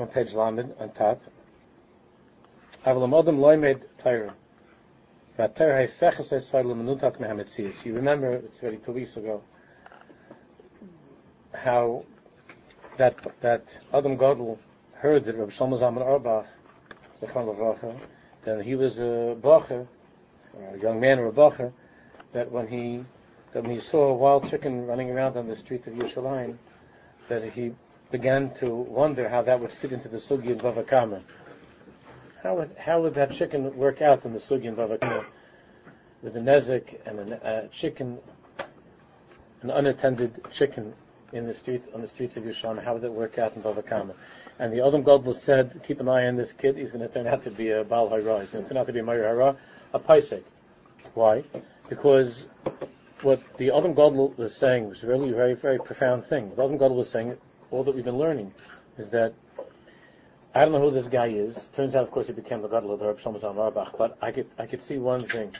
on page Lamed on top. Avalam Adam loimed Torah. You remember, it's already two weeks ago, how that that Adam Gadol heard that Rabbi Shlomo Zalman Auerbach, then he was a bacher, a young man or a bacher, that when he that when he saw a wild chicken running around on the street of Yerushalayim, that he began to wonder how that would fit into the sugi of Bava Kama. How would how would that chicken work out in the sugi in Bava Kama with a nezik and a, a uh, chicken, an unattended chicken in the street on the streets of Yerushalayim? How would it work out in Bava Kama? And the Adam Gadol said, keep an eye on this kid. He's going to turn out to be a Baal Hara. He's going to turn out to be a Meir Hara, a Paisek. Why? Because what the Adam Gadol was saying was really a very, very profound thing. What Adam Gadol was saying, all that we've been learning, is that I don't know who this guy is. Turns out, of course, he became the Gadol of the Reb Shlomo Auerbach. But I could, I could see one thing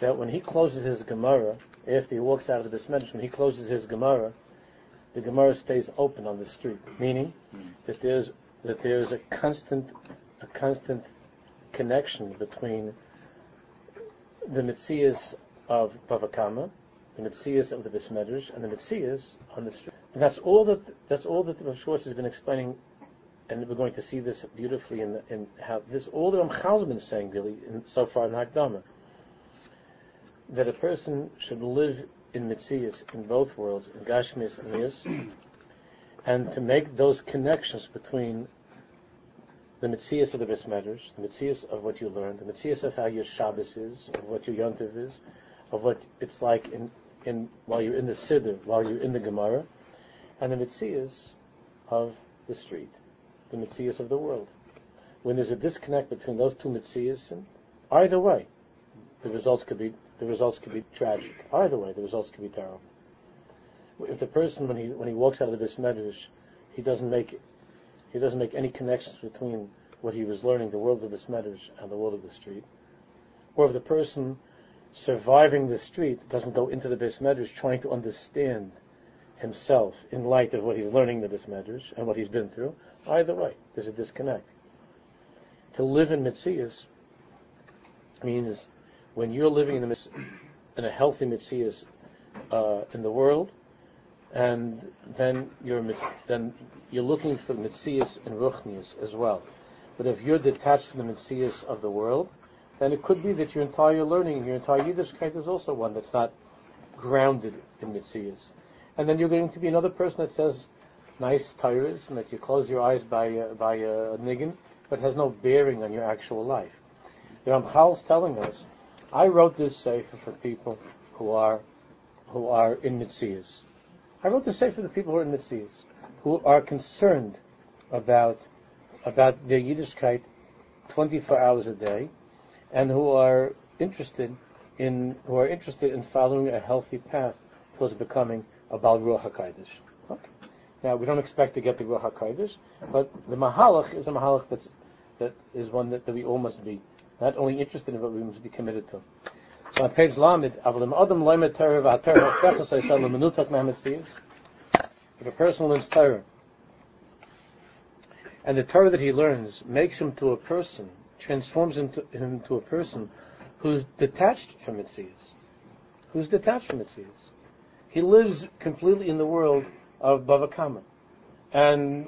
that when he closes his Gemara, after he walks out of the Besmedrash, when he closes his Gemara, the Gemara stays open on the street, meaning that there's that there's a constant a constant connection between the Mitzias of Bava Kama, the Mitzias of the Besmedrash, and the Mitzias on the street. And that's all that that's all that the Schwartz has been explaining, and we're going to see this beautifully in, the, in how this all that Ramchal's been saying really in, so far in Hakdama, that a person should live in Mitzias in both worlds, in Gashmis and Yis, and to make those connections between the Mitzias of the Besmedrash, the Mitzias of what you learned, the Mitzias of how your Shabbos is, of what your Yontiv is, of what it's like in, in while you're in the Siddur, while you're in the Gemara, and the Mitzias of the street, the Mitzias of the world. When there's a disconnect between those two Mitzias, and either way, the results could be the results could be tragic. Either way, the results could be terrible. If the person, when he when he walks out of the Bismedrash, he doesn't make he doesn't make any connections between what he was learning, the world of the Bismedrash, and the world of the street, or if the person surviving the street doesn't go into the Bismedrash trying to understand himself in light of what he's learning the Bismedrash and what he's been through, either way, there's a disconnect. To live in Mitzias means when you're living in, in a healthy mitzias uh, in the world, and then you're then you're looking for mitzias and ruchnias as well. But if you're detached from the mitzias of the world, then it could be that your entire learning, and your entire Yiddishkeit is also one that's not grounded in mitzias. And then you're going to be another person that says nice tires and that you close your eyes by uh, by uh, a niggin, but has no bearing on your actual life. The Ramchal's telling us I wrote this sefer for people who are who are in mitzias. I wrote this sefer for the people who are in mitzias, who are concerned about about their Yiddishkeit 24 hours a day, and who are interested in who are interested in following a healthy path towards becoming a Bal Ruach HaKadosh. Okay. Now we don't expect to get the Ruach HaKadosh, but the Mahalach is a Mahalach that's that is one that, that we all must be not only interested in, but we must be committed to. So on page Lamed. If a person learns Torah, and the Torah that he learns makes him to a person, transforms him to, him into a person who's detached from Mitzias, who's detached from Mitzias. He lives completely in the world of Bava Kama. And,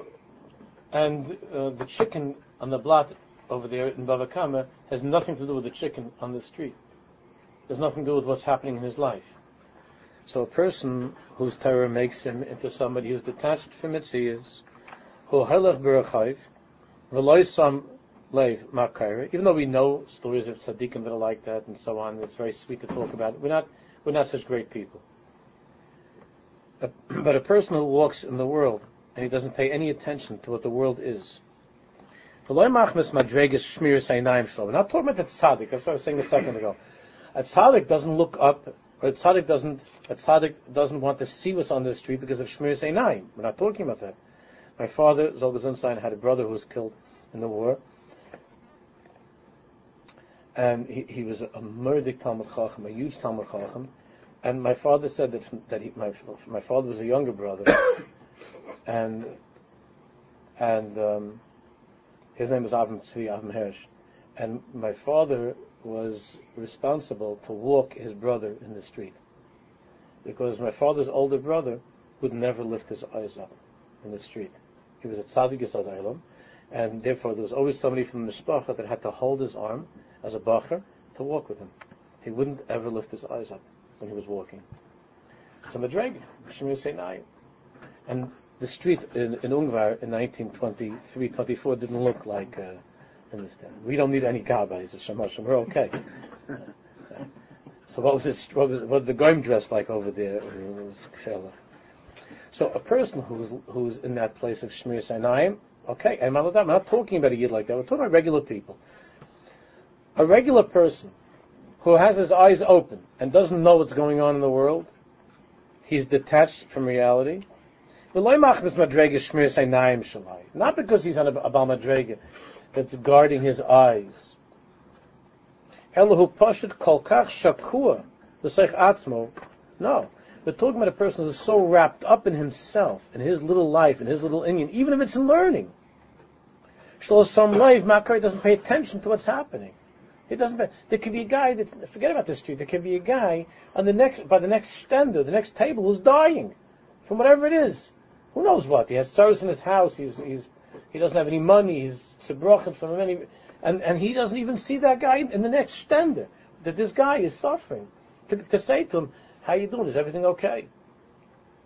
and uh, the chicken on the blot over there in Bava Kama has nothing to do with the chicken on the street. There's nothing to do with what's happening in his life. So a person whose terror makes him into somebody who's detached from Mitzias, who halach b'rachayv, v'loy some leiv makayre, even though we know stories of tzaddikim that are like that and so on, it's very sweet to talk about. We're not, we're not such great people. But a person who walks in the world and he doesn't pay any attention to what the world is, we're not talking about the tzaddik. That's what I was saying a second ago. A tzaddik doesn't look up, or a tzaddik doesn't, a tzaddik doesn't want to see what's on the street because of shmir seinayim. We're not talking about that. My father, Zolga Zunstein, had a brother who was killed in the war. And he, he was a, a murdik Talmud Chacham, a huge Talmud Chacham. And my father said that, that he, my, my father was a younger brother. and, and, um, His name was Avram Tzvi Avram Hirsch, and my father was responsible to walk his brother in the street because my father's older brother would never lift his eyes up in the street. He was a tzaddik Yisad and therefore there was always somebody from the mishpacha that had to hold his arm as a bacher to walk with him. He wouldn't ever lift his eyes up when he was walking. So Madreg, Shemir Sinai. And the street in, in Ungvar in 1923, 24 didn't look like uh, in this. We don't need any gabbais or shemashim. We're okay. so what was? What was, what was the goyim dressed like over there? So a person who's who's in that place of Shmir Sinai, okay, I'm not talking about a yid like that. We're talking about regular people. A regular person who has his eyes open and doesn't know what's going on in the world, he's detached from reality. Not because he's on a, a Bal Madrega that's guarding his eyes. Atzmo. No. We're talking about a person who's so wrapped up in himself, in his little life, in his little Indian, even if it's in learning. Some life, Makar doesn't pay attention to what's happening. It doesn't. Pay, there could be a guy that forget about the street. There could be a guy on the next by the next stender, the next table, who's dying from whatever it is. Who knows what? He has service in his house. He's he's he doesn't have any money. He's sebrochem from many, and and he doesn't even see that guy in the next stender that this guy is suffering. To, to say to him, "How you doing? Is everything okay?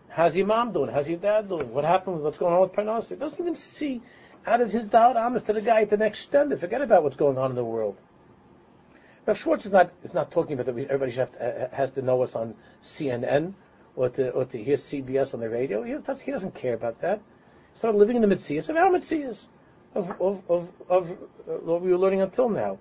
How's your mom doing? How's your dad doing? What happened? What's going on with Parnassus?" He doesn't even see out of his doubt honest to the guy at the next stender. Forget about what's going on in the world. Rav Schwartz is not is not talking about that everybody to, uh, has to know what's on CNN or to or to hear CBS on the radio. He, he doesn't care about that. He started living in the Mitzias of our Mitzias of of of, of uh, what we were learning until now.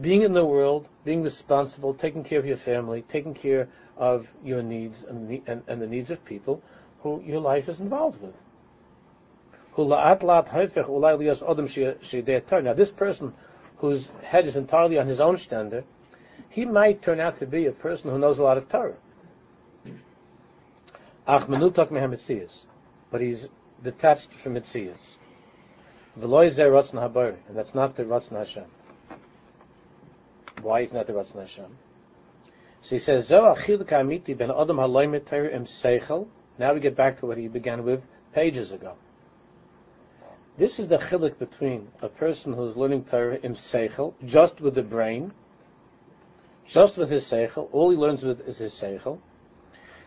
Being in the world, being responsible, taking care of your family, taking care of your needs and the, and, and the needs of people who your life is involved with. Now, this person whose head is entirely on his own standard, he might turn out to be a person who knows a lot of Torah. But he's detached from Mitzias. And that's not the Ratzon Hashem. Why is not the Ratzon Hashem? So he says, ben Adam Now we get back to what he began with pages ago. This is the chilik between a person who's learning Torah im seichel, just with the brain, just with his seichel, all he learns with is his seichel.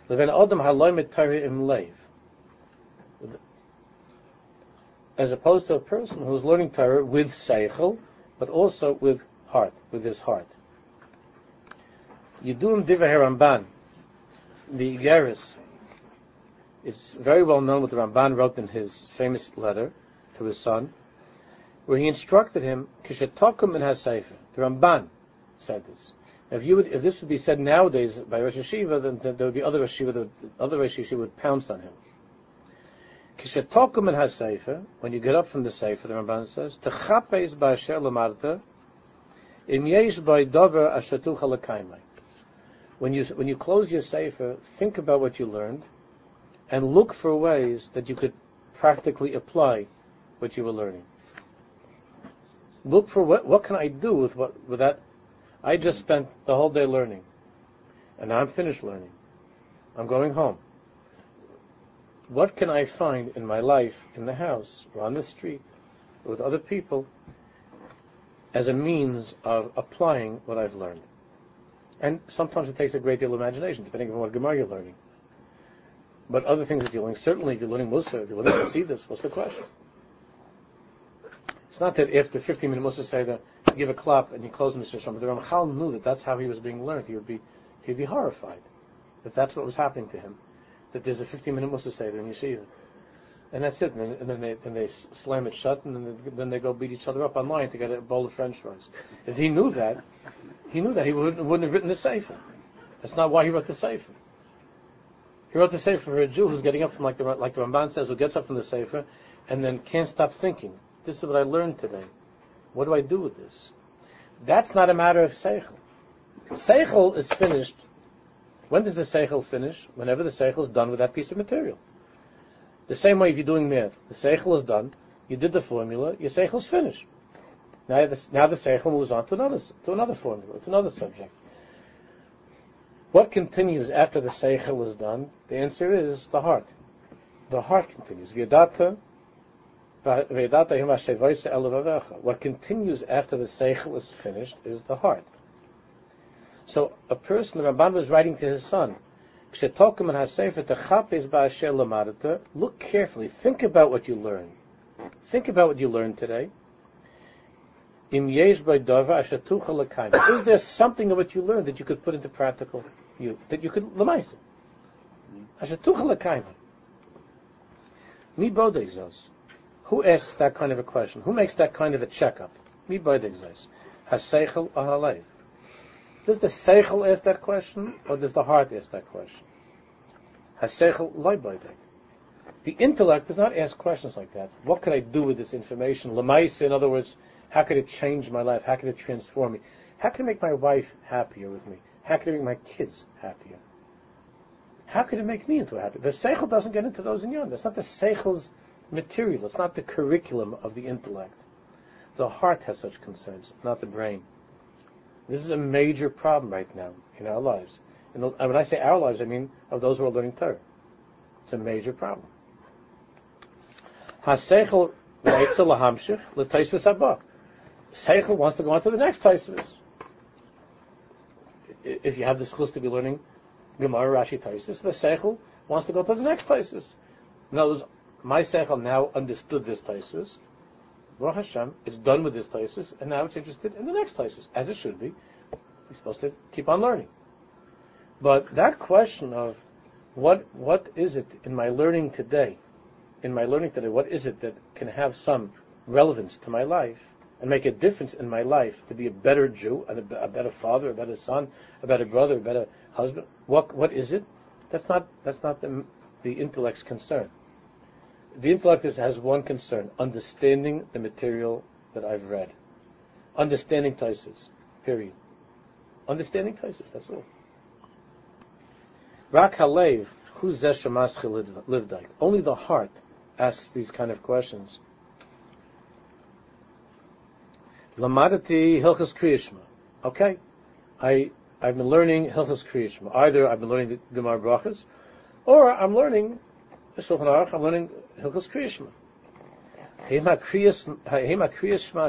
Leven adam haloimet Torah im leiv. As opposed to a person who's learning Torah with seichel, but also with heart, with his heart. Yidum Divrei Ramban, the Igeris, it's very well known what the Ramban wrote in his famous letter, to his son, where he instructed him, Kishetokum in HaSefer. The Ramban said this. If you would, if this would be said nowadays by Rosh Hashiva, then there would be other Rosh Hashiva, other Rosh Hashiva would pounce on him. Kishetokum in HaSefer, when you get up from the Sefer, the Ramban says, Techapes ba'asher lamarta, im yesh by dover ashatucha lekaimai. When you, when you close your Sefer, think about what you learned, and look for ways that you could practically apply what you were learning. Look for what what can I do with what with that. I just spent the whole day learning, and now I'm finished learning. I'm going home. What can I find in my life, in the house, or on the street, with other people, as a means of applying what I've learned? And sometimes it takes a great deal of imagination, depending on what Gemara you're learning. But other things that you're learning, certainly if you're learning Musa, if you're learning this, what's the question? It's not that after 15 minutes Musa say that you give a clap and you close Mr. Shom, but the Ramchal knew that that's how he was being learned. He would be, he'd be horrified that that's what was happening to him. That there's a 15 minute Musa say in Yeshiva. And that's it. And then, and they then they slam it shut, and then they, then they go beat each other up online to get a bowl of French fries. If he knew that, he knew that he wouldn't, wouldn't have written the sefer. That's not why he wrote the sefer. He wrote the sefer for a Jew who's getting up from like the like the Ramban says, who gets up from the sefer, and then can't stop thinking. This is what I learned today. What do I do with this? That's not a matter of seichel. Seichel is finished. When does the seichel finish? Whenever the seichel is done with that piece of material. The same way if you're doing math, the seichel is done You did the formula. Your seichel is finished. Now the, now the seichel moves on to another to another formula, to another subject. What continues after the seichel is done? The answer is the heart. The heart continues. V'yadata what continues after the seichel is finished is the heart. So a person, the Ramban was writing to his son, look carefully, think about what you learned. Think about what you learned today. Is there something of what you learned that you could put into practical you that you could lemaisa? Mi mm-hmm. bodezos. Who asks that kind of a question? Who makes that kind of a checkup? Mi bodezos. Haseichel or halev? Does the seichel ask that question, or does the heart ask that question? Has Haseichel loy The intellect does not ask questions like that. What could I do with this information? Lemaisa, in other words, how could it change my life? How could it transform me? How can it make my wife happier with me? How can it make my kids happier? How could it make me into a happy? The seichel doesn't get into those in yon. That's not the seichel's material. It's not the curriculum of the intellect. The heart has such concerns, not the brain. This is a major problem right now in our lives. And when I say our lives, I mean of those who are learning Torah. It's a major problem. Seichel writes a lahamshech, la Taisvis Abba. Seichel wants to go on to the next taisvis. If you have the skills to be learning Gemara, Rashi, Taisis, the Seichel wants to go to the next Taisis. In other words, my Seichel now understood this Taisis. Baruch Hashem, it's done with this Taisis, and now it's interested in the next Taisis, as it should be. We're supposed to keep on learning. But that question of what what is it in my learning today, in my learning today, what is it that can have some relevance to my life and make a difference in my life to be a better Jew, a, a better father, a better son, a better brother, a better husband? What what is it? That's not that's not the the intellect's concern. The intellect has one concern: understanding the material that I've read, understanding Taisus. Period. Understanding Taisus. That's all. Rak halev, who's livdaik? Only the heart asks these kind of questions. Lamadati Hilchas Kriyishma. Okay, I I've been learning Hilchas Kriyishma. Either I've been learning the Gemara Brachas, or I'm learning Shulchan Aruch. I'm learning Hilchas Kriyishma. Hema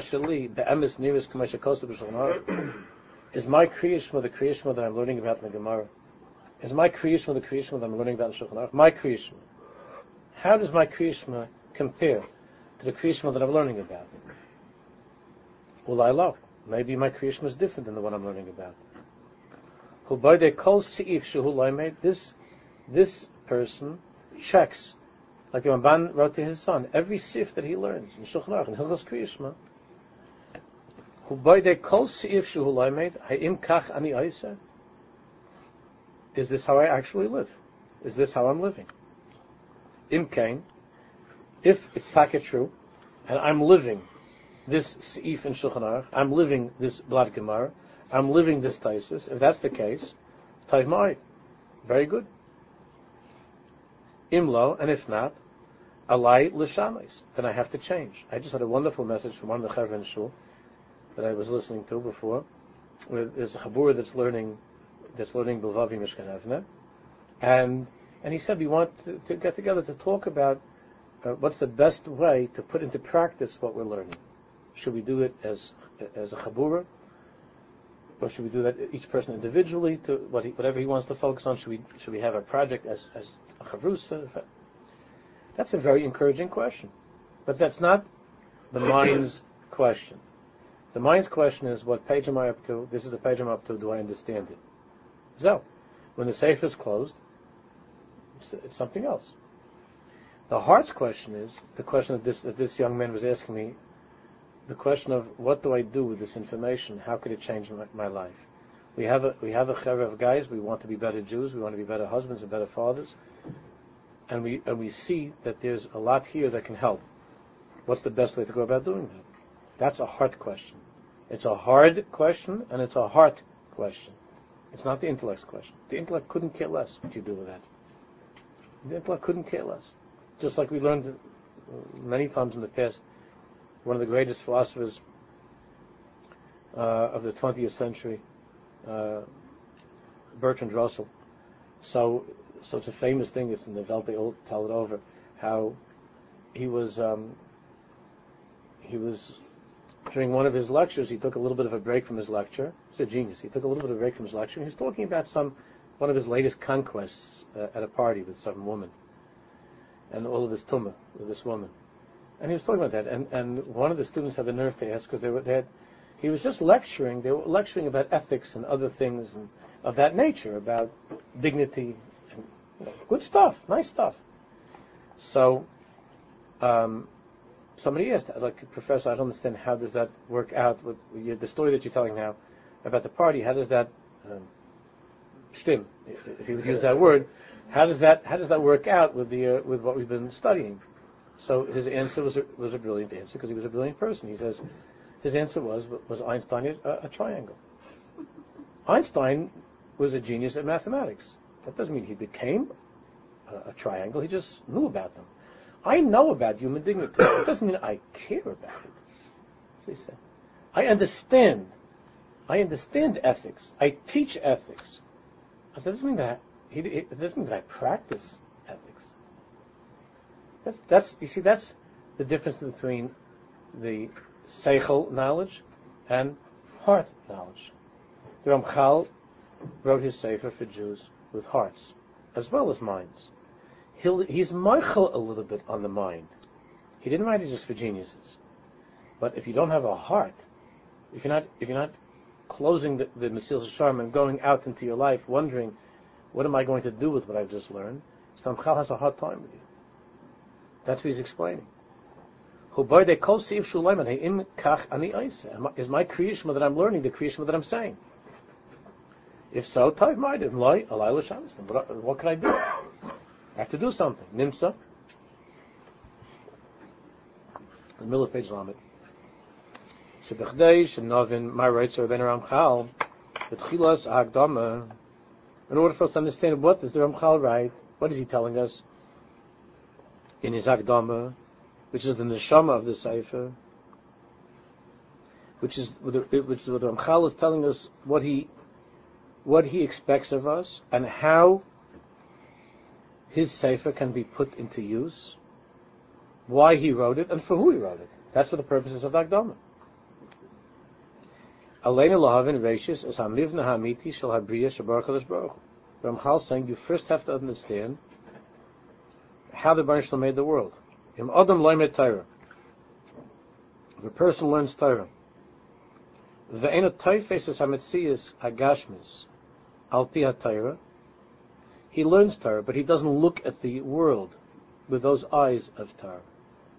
Shali be'emes b'Shulchan Aruch. Is my Kriyishma the Kriyishma that I'm learning about in the Gemara? Is my Kriyishma the Kriyishma that I'm learning about in Shulchan Aruch? My Kriyishma. How does my Kriyishma compare to the Kriyishma that I'm learning about? Well, I love. Maybe my Kriyishma is different than the one I'm learning about. Who by the kol seif shehu this this person checks, like the Ramban wrote to his son, every sif that he learns in Shulchan Aruch and Hilchos Kriyishma. Who by the kol seif shehu made ha'im kach ani aisa. Is this how I actually live? Is this how I'm living? Im kain, if it's taka true, and I'm living this Seif in Shulchan Aruch, I'm living this Blad Gemara, I'm living this Taisus. If that's the case, Taiv Ma'id. Very good. Imlo, and if not, Alai L'Shamis. Then I have to change. I just had a wonderful message from one of the Chevron Shul that I was listening to before. There's a Chabur that's learning that's learning Bilvavi Mishkan and and he said we want to, to get together to talk about uh, what's the best way to put into practice what we're learning. Should we do it as as a chabura, or should we do that each person individually to what he, whatever he wants to focus on? Should we should we have a project as as chavrusa? That's a very encouraging question, but that's not the mind's question. The mind's question is, what page am I up to? This is the page I'm up to. Do I understand it? So, when the safe is closed, it's, it's something else. The heart's question is the question that this that this young man was asking me the question of what do I do with this information? How could it change my, my life? We have a we have a of guys. We want to be better Jews. We want to be better husbands and better fathers. And we and we see that there's a lot here that can help. What's the best way to go about doing that? That's a heart question. It's a hard question and it's a heart question. It's not the intellect's question. The intellect couldn't care less what you do with that. The intellect couldn't care less. Just like we learned many times in the past, one of the greatest philosophers uh, of the 20th century, Bertrand Russell. So, so it's a famous thing. It's in the Welt. They all tell it over. How he was, um, he was during one of his lectures. He took a little bit of a break from his lecture. He's a genius. He took a little bit of a break from his lecture. He was talking about some one of his latest conquests uh, at a party with some woman, and all of his tumah with this woman. And he was talking about that. And and one of the students had the nerve to ask because they, were, they had. He was just lecturing. They were lecturing about ethics and other things and of that nature, about dignity, and, you good stuff, nice stuff. So, um, somebody asked, like, Professor, I don't understand how does that work out with the story that you're telling now about the party. How does that um, stim, if you would use that word? How does that how does that work out with the uh, with what we've been studying? So his answer was a, was a brilliant answer because he was a brilliant person. He says his answer was was Einstein a, a triangle. Einstein was a genius at mathematics. That doesn't mean he became a, a triangle. He just knew about them. I know about human dignity. It doesn't mean I care about it. As said. I understand. I understand ethics. I teach ethics. That doesn't mean that he, it doesn't mean that I practice ethics. That's that's you see that's the difference between the seichel knowledge and heart knowledge. The Ramchal wrote his sefer for Jews with hearts as well as minds. He'll, he's Michael a little bit on the mind. He didn't write it just for geniuses. But if you don't have a heart, if you're not if you're not closing the, the Mesilas Yesharim and going out into your life wondering, what am I going to do with what I've just learned? Stamchal has a hard time with you. That's what he's explaining. Is my creation that I'm learning the creation that I'm saying? If so, Maidiv, Loi, Alayla Shabbos. What can I do? I have to do something. Nimsa. The middle of page Lamed. Shebechdei, Shenovin, my rights are Ben Ramchal, Betchilas Agdama. In order for us to understand what does the Ramchal write, what is he telling us in his Agdama, which is the neshama of the Sefer, which is which is what Ramchal is telling us what he what he expects of us and how his sefer can be put into use, why he wrote it, and for who he wrote it. That's for the purposes of the Akdama. Aleinu lahavin hamivna hamiti habriya shabar kadosh baruch Ramchal saying you first have to understand how the Baruch made the world. Im adam loimet Torah. If a person learns Torah, ve'ena toifes as hametzias agashmis, al pi he learns Torah, but he doesn't look at the world with those eyes of Torah,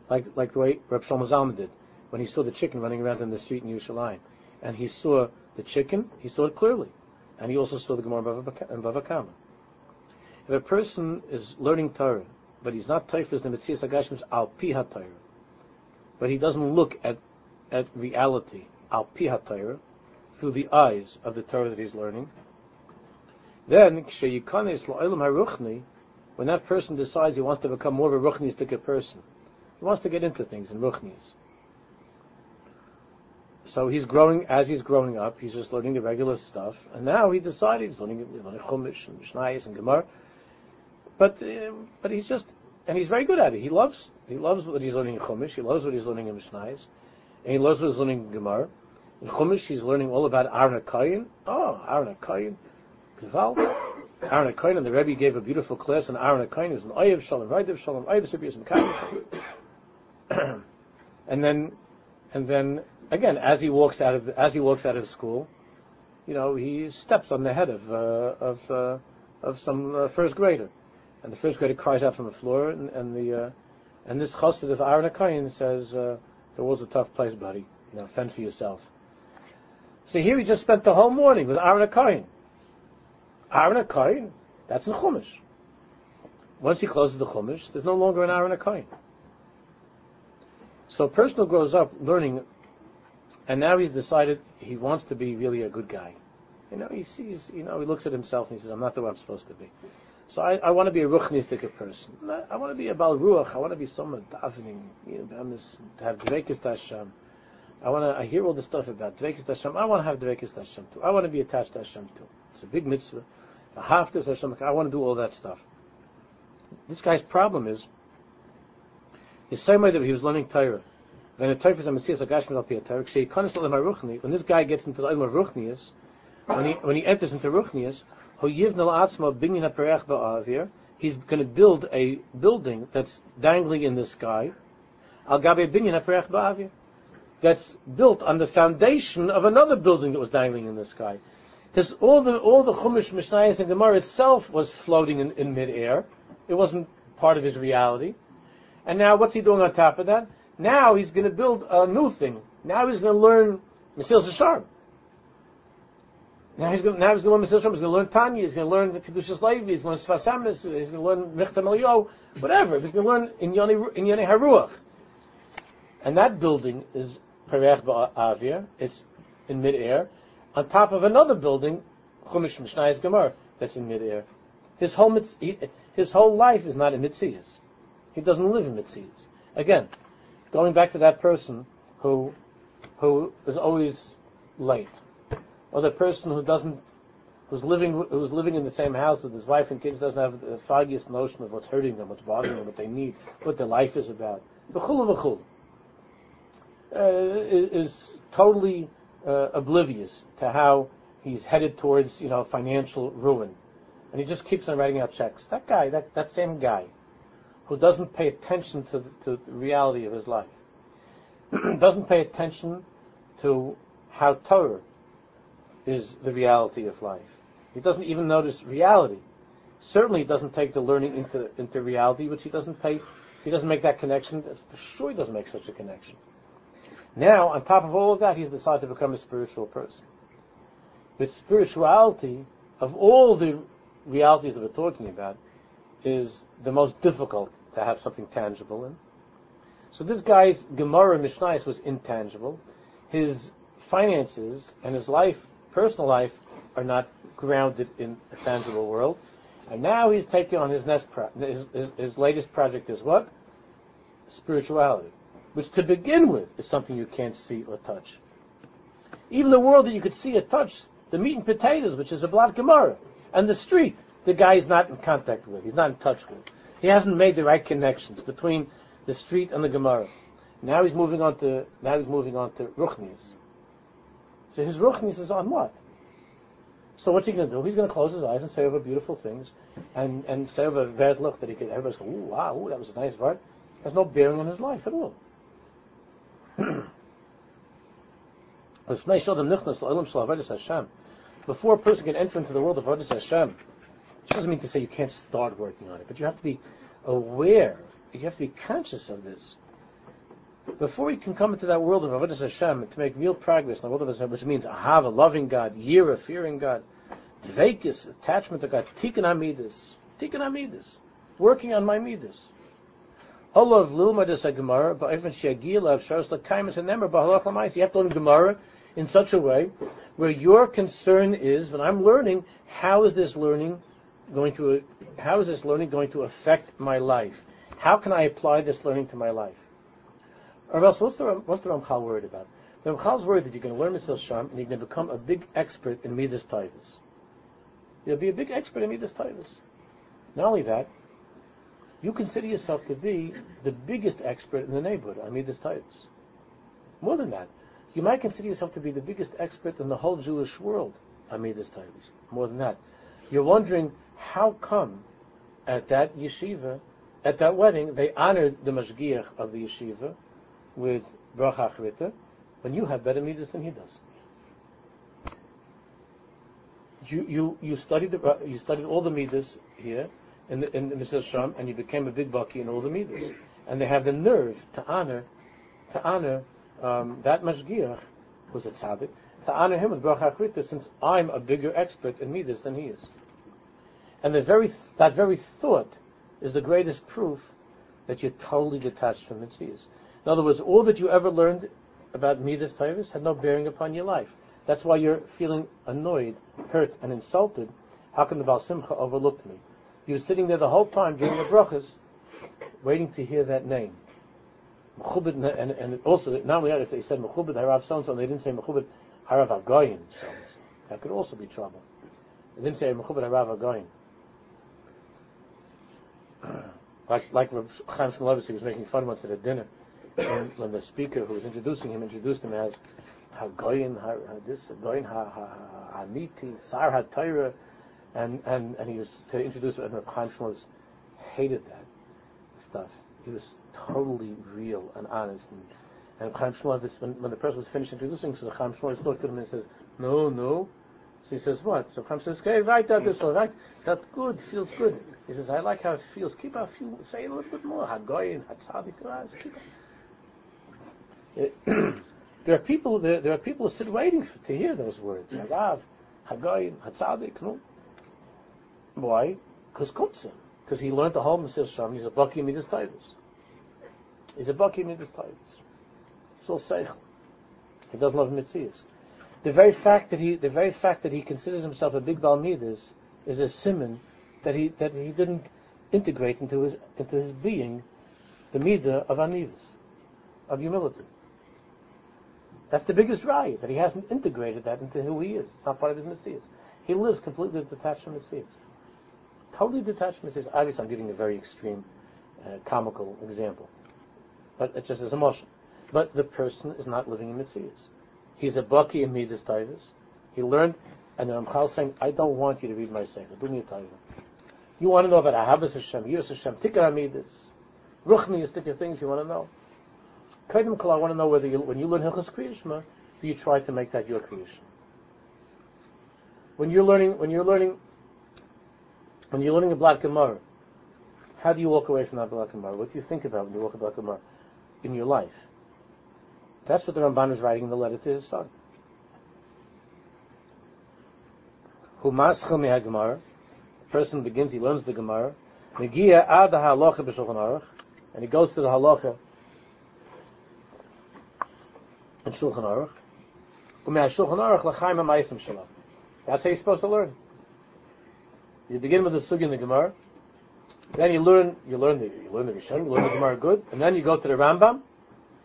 like like the way Reb Shlomo Zalman did when he saw the chicken running around in the street in Yerushalayim, and he saw the chicken, he saw it clearly, and he also saw the Gemara in Bava Kama. If a person is learning Torah, but he's not Taifas the Metzias Agashim's al pi but he doesn't look at at reality al pi through the eyes of the Torah that he's learning, then, when that person decides he wants to become more of a ruchnistic person, he wants to get into things in ruchnis. So he's growing, as he's growing up, he's just learning the regular stuff, and now he decided he's learning, learning Chumash and Mishnayos and Gemara. But, uh, but he's just, and he's very good at it. He loves, he loves what he's learning in Chumash, he loves what he's learning in Mishnayos, and he loves what he's learning in Gemara. In Chumash, he's learning all about Aaron HaKayin. Oh, Aaron HaKayin. Gewalt. Aaron Akain and the Rebbe gave a beautiful class on Aaron Akain, who's an Oyev Shalom, Raidev Shalom, Oyev Sibius and And then, and then again, as he walks out of as he walks out of school, you know, he steps on the head of uh, of uh, of some uh, first grader, and the first grader cries out from the floor, and, and the uh, and this chassid of Aaron Akain says, uh, "The world's a tough place, buddy. You know, fend for yourself." So here he just spent the whole morning with Aaron Akain. Aaron Akain, that's in Chumash. Once he closes the Chumash, there's no longer an Aaron Akain. So a person who grows up learning, and now he's decided he wants to be really a good guy. You know, he sees, you know, he looks at himself and he says, I'm not the way I'm supposed to be. So I, I want to be a ruchnistic person. I, want to be a bal ruach. I want to be someone davening, you know, to have dvekis Hashem. I want to. I hear all the stuff about dvekis Hashem. I want to have dvekis Hashem too. I want to be attached to Hashem too. It's a big mitzvah. A half this Hashem. I want to do all that stuff. This guy's problem is the same way that he was learning Torah. When when this guy gets into the ilm of ruchnius, when he when he enters into ruchnius, he's going to build a building that's dangling in the sky. That's built on the foundation of another building that was dangling in the sky. Because all the all the Chumash Mishnayos and Gemara itself was floating in, in midair. It wasn't part of his reality. And now what's he doing on top of that? Now he's going to build a new thing. Now he's going to learn Mesil Shashar. Now he's going now he's going to learn Mesil He's going to learn Tanya. He's going to learn the Kedushas Levi. He's going to learn Sfas He's going to learn Michtav MeEliyahu. Whatever. He's going to learn in Yoni, in Yoni Haruach. And that building is Perech Ba'avir. It's in midair. On top of another building, Chumash Mishnayis Gemara, that's in midair. His whole, his whole life is not in Mitzias. He doesn't live in Mitzias. Again, going back to that person who who is always late, or the person who doesn't who's living who's living in the same house with his wife and kids doesn't have the foggiest notion of what's hurting them, what's bothering them, what they need, what their life is about. V'chul v'chul uh, is totally uh, oblivious to how he's headed towards you know financial ruin, and he just keeps on writing out checks. That guy, that that same guy, who doesn't pay attention to the, to the reality of his life, doesn't pay attention to how Torah is the reality of life. He doesn't even notice reality. Certainly, he doesn't take the learning into into reality, which he doesn't pay. He doesn't make that connection. For sure, he doesn't make such a connection. Now, on top of all of that, he's decided to become a spiritual person. But spirituality, of all the realities that we're talking about, is the most difficult to have something tangible in. So this guy's Gemara Mishnais was intangible. His finances and his life, personal life, are not grounded in a tangible world. And now he's taking on his next pro- his, his, his latest project is what? Spirituality, which to begin with is something you can't see or touch. Even the world that you could see or touch, the meat and potatoes, which is a blood Gemara, and the street, the guy is not in contact with, he's not in touch with. He hasn't made the right connections between the street and the Gemara. Now he's moving on to now he's moving on to Ruchnis. So his Ruchnis is on what? So what's he going to do? He's going to close his eyes and say over beautiful things, and and say over bad look that he could. Everybody's go, ooh, wow, ooh, that was a nice word. Has no bearing on his life at all. Before a person can enter into the world of Avodah Hashem, which doesn't mean to say you can't start working on it, but you have to be aware, you have to be conscious of this. Before you can come into that world of Avodah Hashem to make real progress in the world of Hashem, which means Ahava, loving God, of fearing God, dveikis, attachment to God, tikkun hamidus, tikkun hamidus, working on my midas. Olav lilmadus Gemara, ba'ifan shiagil of sharos l'kaimus and nemer b'halach l'mais. You have to learn Gemara in such a way where your concern is, when I'm learning, how is this learning going to, how is this learning going to affect my life? How can I apply this learning to my life? Or else, what's the, what's the Ramchal worried about? The Ramchal's worried that you're going to learn Mitzvah Sham and you're going to become a big expert in Midas Taivas. You'll be a big expert in Midas Taivas. Not only that, you consider yourself to be the biggest expert in the neighborhood on Midas Taivas. More than that, you might consider yourself to be the biggest expert in the whole Jewish world on Midas Taivas. More than that, you're wondering how come at that yeshiva, at that wedding, they honored the mashgiach of the yeshiva with bracha achrita, when you have better midas than he does? You you you studied the you studied all the midas here in the in Mr. Sham, and you became a big bucky in all the midas, and they have the nerve to honor to honor um, that mashgiach who's a tzaddik to honor him with bracha achrita, since I'm a bigger expert in midas than he is. And the very that very thought is the greatest proof that you're totally detached from Mitzias. In other words, all that you ever learned about Midas Taivas had no bearing upon your life. That's why you're feeling annoyed, hurt, and insulted. How can the Baal Simcha overlook me? He was sitting there the whole time during the brachas, waiting to hear that name. And, and also, not only that, if they said Mechubed Harav so and so, they didn't say Mechubed Harav Agoyin so and so. That could also be trouble. They didn't say Mechubed Harav Agoyin. like like Chaim Shmulevitz, he was making fun once at a dinner, and when the speaker who was introducing him introduced him as Hagoyin, ha, this Hagoyin, ha, ha, ha, Aniti, Sar HaTorah, and, and, and he was to introduce and the Chaim Shmulevitz hated that stuff. He was totally real and honest. And, and Chaim Shmulevitz, when, when the person was finished introducing, so the Chaim Shmulevitz looked at him and says, no, no. So he says, what? So Chaim says, okay, right, that is all right. That's good, feels good. He says, I like how it feels. Keep a few, say a little bit more. Hagoyin, Hatzadik, keep it. There are people, there, there are people who sit waiting for, to hear those words. Mm. Harav, Hagoyin, Hatzadik, no. Why? Because Kutzim. Because he learned the whole Mesilas Yesharim. He's a Baki Midas Taivas. He's a Baki Midas Taivas. It's all Seichel. He doesn't love Mitzias. The very fact that he, the very fact that he considers himself a big Balmidas is a simon that he that he didn't integrate into his into his being the midah of anivus, of humility. That's the biggest right that he hasn't integrated that into who he is. It's not part of his mitzvahs. He lives completely detached from mitzvahs. Totally detached from mitzvahs. Obviously, I'm giving a very extreme, uh, comical example, but it's just as emotion. But the person is not living in mitzvahs. He's a baki in midas taivas. He learned, and then Ramchal saying, "I don't want you to read my sefer. Do me a taiva. You want to know about Ahavas Hashem, Yus Hashem, Tikkar Amidus, Ruchni is Tikkar things you want to know. Kaidim Kala, I want to know whether you, when you learn Hilchas Kriyishma, do you try to make that your creation? When you're learning, when you're learning, when you're learning a Black Gemara, how do you walk away from that Black Gemara? What do you think about when you walk a Black Gemara in your life? That's what the Ramban is writing in the letter to his son. Gemara person begins, he learns the Gemara, and he goes to the halacha in Shulchan Aruch. That's how you're supposed to learn. You begin with the sugi in the Gemara, then you learn, you learn the, you learn the Rishon, you learn the Gemara good, and then you go to the Rambam,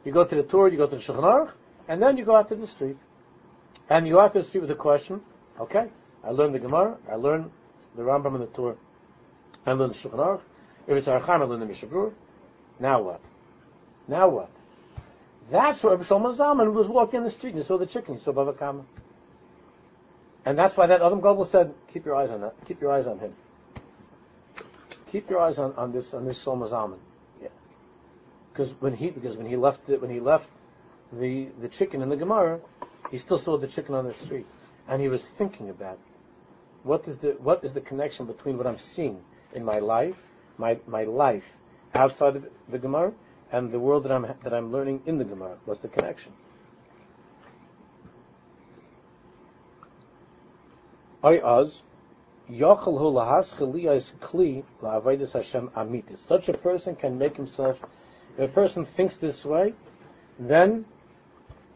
you go to the Torah, you go to the Shulchan Aruch, and then you go out to the street. And you go out to the street with a question, okay, I learned the Gemara, I learned the Rambam and the Torah, and learn the Shulchan Aruch. If it's Orach Chaim, I learned the Mishnah Now what? Now what? That's where Shlomo Zalman was walking in the street and he saw the chicken, he saw Bava Kama. And that's why that Adam Gadol said, keep your eyes on that, keep your eyes on him. Keep your eyes on, on this on this Shlomo Zalman. Yeah. Because when he because when he left the, when he left the the chicken in the Gemara, he still saw the chicken on the street. And he was thinking about what is the what is the connection between what I'm seeing in my life, my my life outside of the Gemara, and the world that I'm that I'm learning in the Gemara? What's the connection? I az Such a person can make himself. If a person thinks this way, then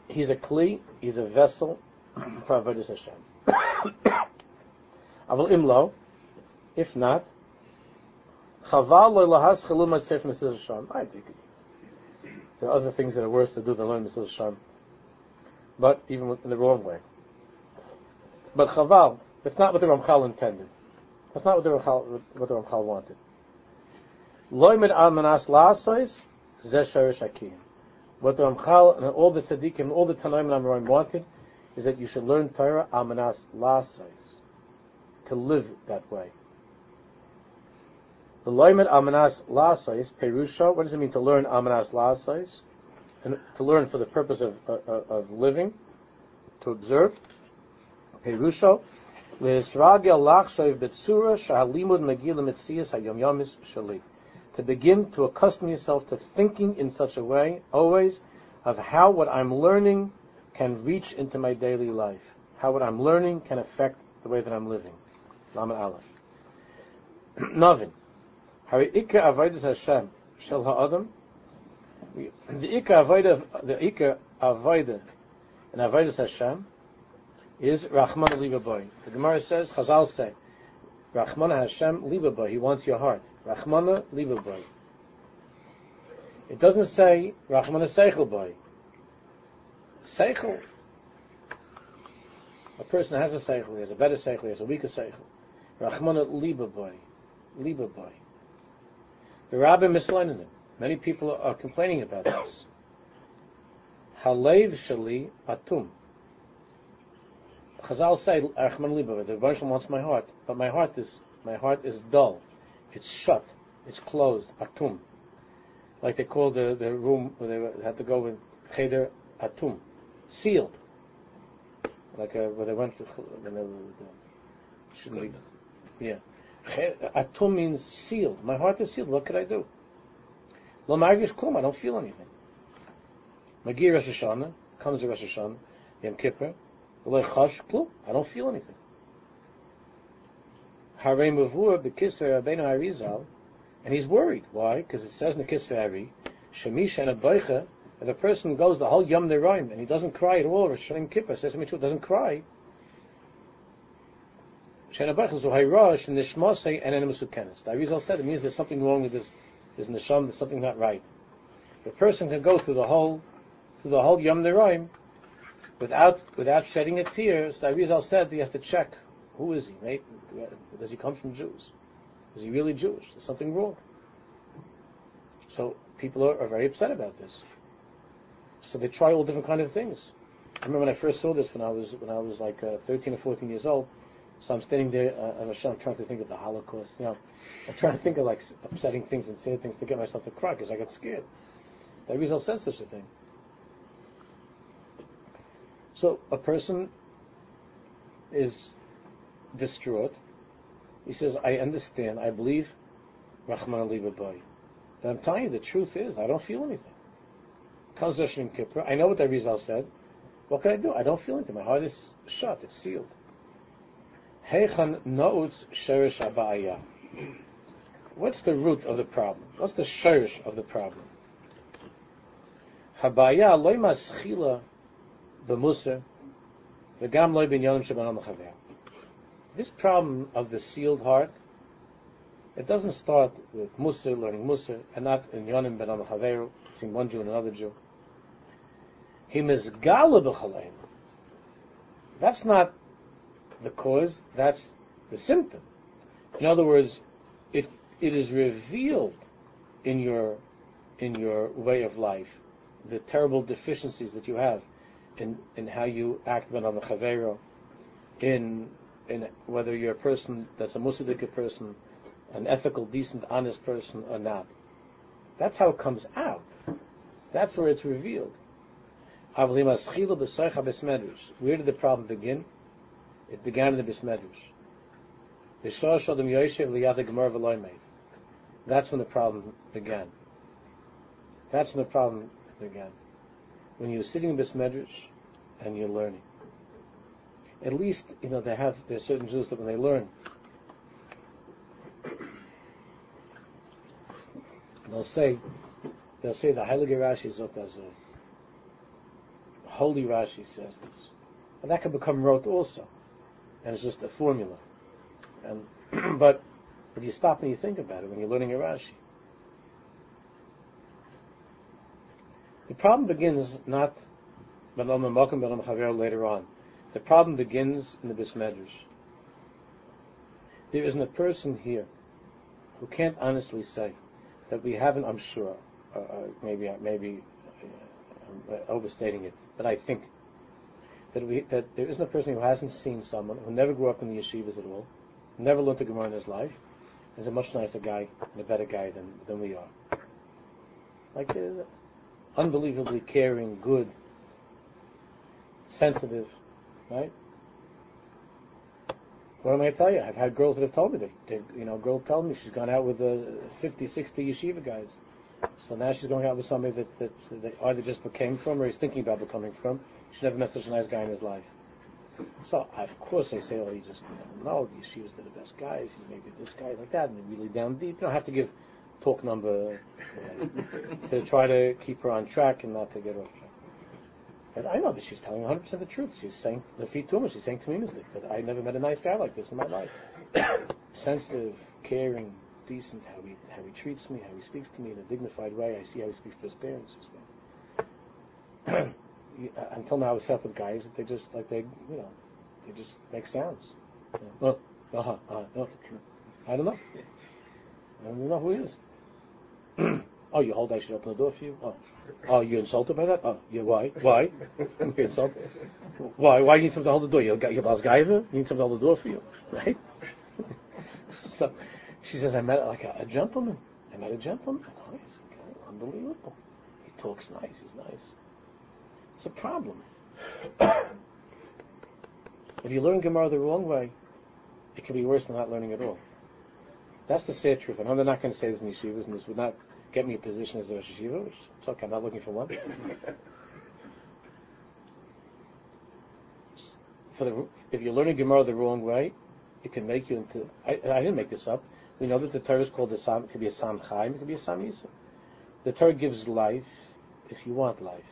he's a kli, he's a vessel for avodas Hashem. Aval imlo, if not, chaval Hashem. I think there are other things that are worse to do than learn Mesilas Hashem, but even in the wrong way. But chaval, it's not what the Ramchal intended. That's not what the Ramchal, what the Ramchal wanted. Loimed al manas la'asois, zeh akiyim. What the Ramchal and all the tzaddikim, all the Tanaim and Amoraim wanted, is that you should learn Torah al manas la'asois to live that way. The loimet amanas lasais perusha. What does it mean to learn amanas lasais? And to learn for the purpose of, of, of living, to observe. Perusha. Le'isragel lachshav betsura shahalimud megila mitzias hayom yomis shali. To begin to accustom yourself to thinking in such a way, always, of how what I'm learning can reach into my daily life. How what I'm learning can affect the way that I'm living. Lamed Aleph. Novin. Hari Ika Avodah Hashem Shel Ha'adam. The Ika Avodah, the Ika Avodah and Avodah Hashem is Rahman Boy. The Gemara says, Chazal say, Rachmana Hashem libaboy. He wants your heart. Rachmana libaboy. It doesn't say Rachmana seichel boy. Seichel. A person has a seichel. He has a better seichel. He has a weaker seichel. Rachmana libaboy. Libaboy. The Rabbi mislearning him. Many people are complaining about this. Halev shali atum. Chazal say, Archman Liba, the Rebbe wants my heart, but my heart is my heart is dull. It's shut. It's closed. Atum. Like they call the, the room where they had to go with Cheder Atum. Sealed. Like uh, where they went to when they were, uh, shouldn't be, yeah. Atum means sealed. My heart is sealed. What could I do? Lo margish. I don't feel anything. Magir Rosh Hashanah comes to Rosh Hashanah, Yom Kippur. Lo chash. I don't feel anything. Harei mavur b'kisvei Rabbeinu Arizal, and he's worried. Why? Because it says in the Kisvei Ari, Shemish and a boicha, if a person goes the whole Yom Neroim and he doesn't cry at all, Rosh Hashanah Kippur says to me, doesn't cry, Shana Bachel Zuhayrosh and Nishmosei and Enemusukenis. The Arizal said it means there's something wrong with this, this Nisham, there's something not right. The person can go through the whole, through the whole Yom Neroim without, without shedding a tear. So the Arizal said he has to check, who is he? Right? Does he come from Jews? Is he really Jewish? There's something wrong. So people are, are very upset about this. So they try all different kind of things. I remember when I first saw this when I was when I was like uh, 13 or 14 years old. So I'm standing there uh, and I'm trying to think of the Holocaust. You know, I'm trying to think of like upsetting things and sad things to get myself to cry because I got scared. The Rizal says such a thing. So a person is distraught. He says, "I understand. I believe Rahman Ali But I'm telling you, the truth is, I don't feel anything. Comes Rosh Kippur. I know what the Rizal said. What can I do? I don't feel anything. My heart is shut. It's sealed. Heichan noutz sherish abaya. What's the root of the problem? What's the sherish of the problem? Habaya loy maschila b'muser v'gam loy binyonim shabanom chaver. This problem of the sealed heart, it doesn't start with Musa, learning Musa, and not in Yonim ben Chaveru, between one Jew and another Jew. He misgala b'chaleim. That's not the cause, that's the symptom. In other words, it it is revealed in your in your way of life the terrible deficiencies that you have in in how you act ben chavero, in in whether you're a person that's a Musadik person, an ethical, decent, honest person or not. That's how it comes out. That's where it's revealed. Where did the problem begin? It began in the Bismedrash. That's when the problem began. That's when the problem began. When you're sitting in Bismedrash and you're learning. At least, you know, they have, there's certain Jews that when they learn, they'll say, they'll say the Heilige Rashi is Holy Rashi says this. And that can become rote also and it's just a formula. And but if you stop and you think about it when you're learning a Rashi, the problem begins not later on. The problem begins in the Bismedrash. There isn't a person here who can't honestly say that we haven't. I'm sure, uh, uh maybe maybe uh, overstating it, but I think that we that there isn't a person who hasn't seen someone who never grew up in the yeshivas at all, never learned the Gemara in his life, is a much nicer guy and a better guy than than we are. Like is unbelievably caring, good, sensitive, right? What am I going to tell you? I've had girls that have told me that, that you know, a girl told me she's gone out with uh, 50, 60 yeshiva guys. So now she's going out with somebody that, that, that either just became from or he's thinking about becoming from. She never met such a nice guy in his life. So of course I say, oh, you just you know, no, the yeshivas the best guys. He's maybe this guy like that, and really down deep. You don't have to give talk number uh, to try to keep her on track and not to get off track. But I know that she's telling 100% the truth. She's saying the feet to me. She's saying to me, that I never met a nice guy like this in my life. sensitive, caring, decent, how he how he treats me, how he speaks to me in a dignified way. I see how he speaks to his parents as well. Until now, I was set with guys that they just like they you know they just make sounds. Oh, uh-huh, uh-huh, oh. I don't know. I don't know who he is. oh, you hold I should open the door for you? Oh, oh you insulted by that? Oh, yeah, why? Why? you insulted? Why? Why do you need something to hold the door? You got your boss guyver? You need something to hold the door for you, right? so she says, I met like a, a gentleman. I met a gentleman. Oh, he's okay, unbelievable. He talks nice. He's nice. It's a problem. if you learn Gemara the wrong way, it can be worse than not learning at all. That's the sad truth. And I'm not going to say this in yeshivas, and this would not get me a position as a Rosh Yeshiva, which it's okay, I'm not looking for one. for the, if you're learning Gemara the wrong way, it can make you into. I, I didn't make this up. We know that the Torah is called a Sam. It could be a Sam Chaim. It could be a Sam Yisra. The Torah gives life if you want life.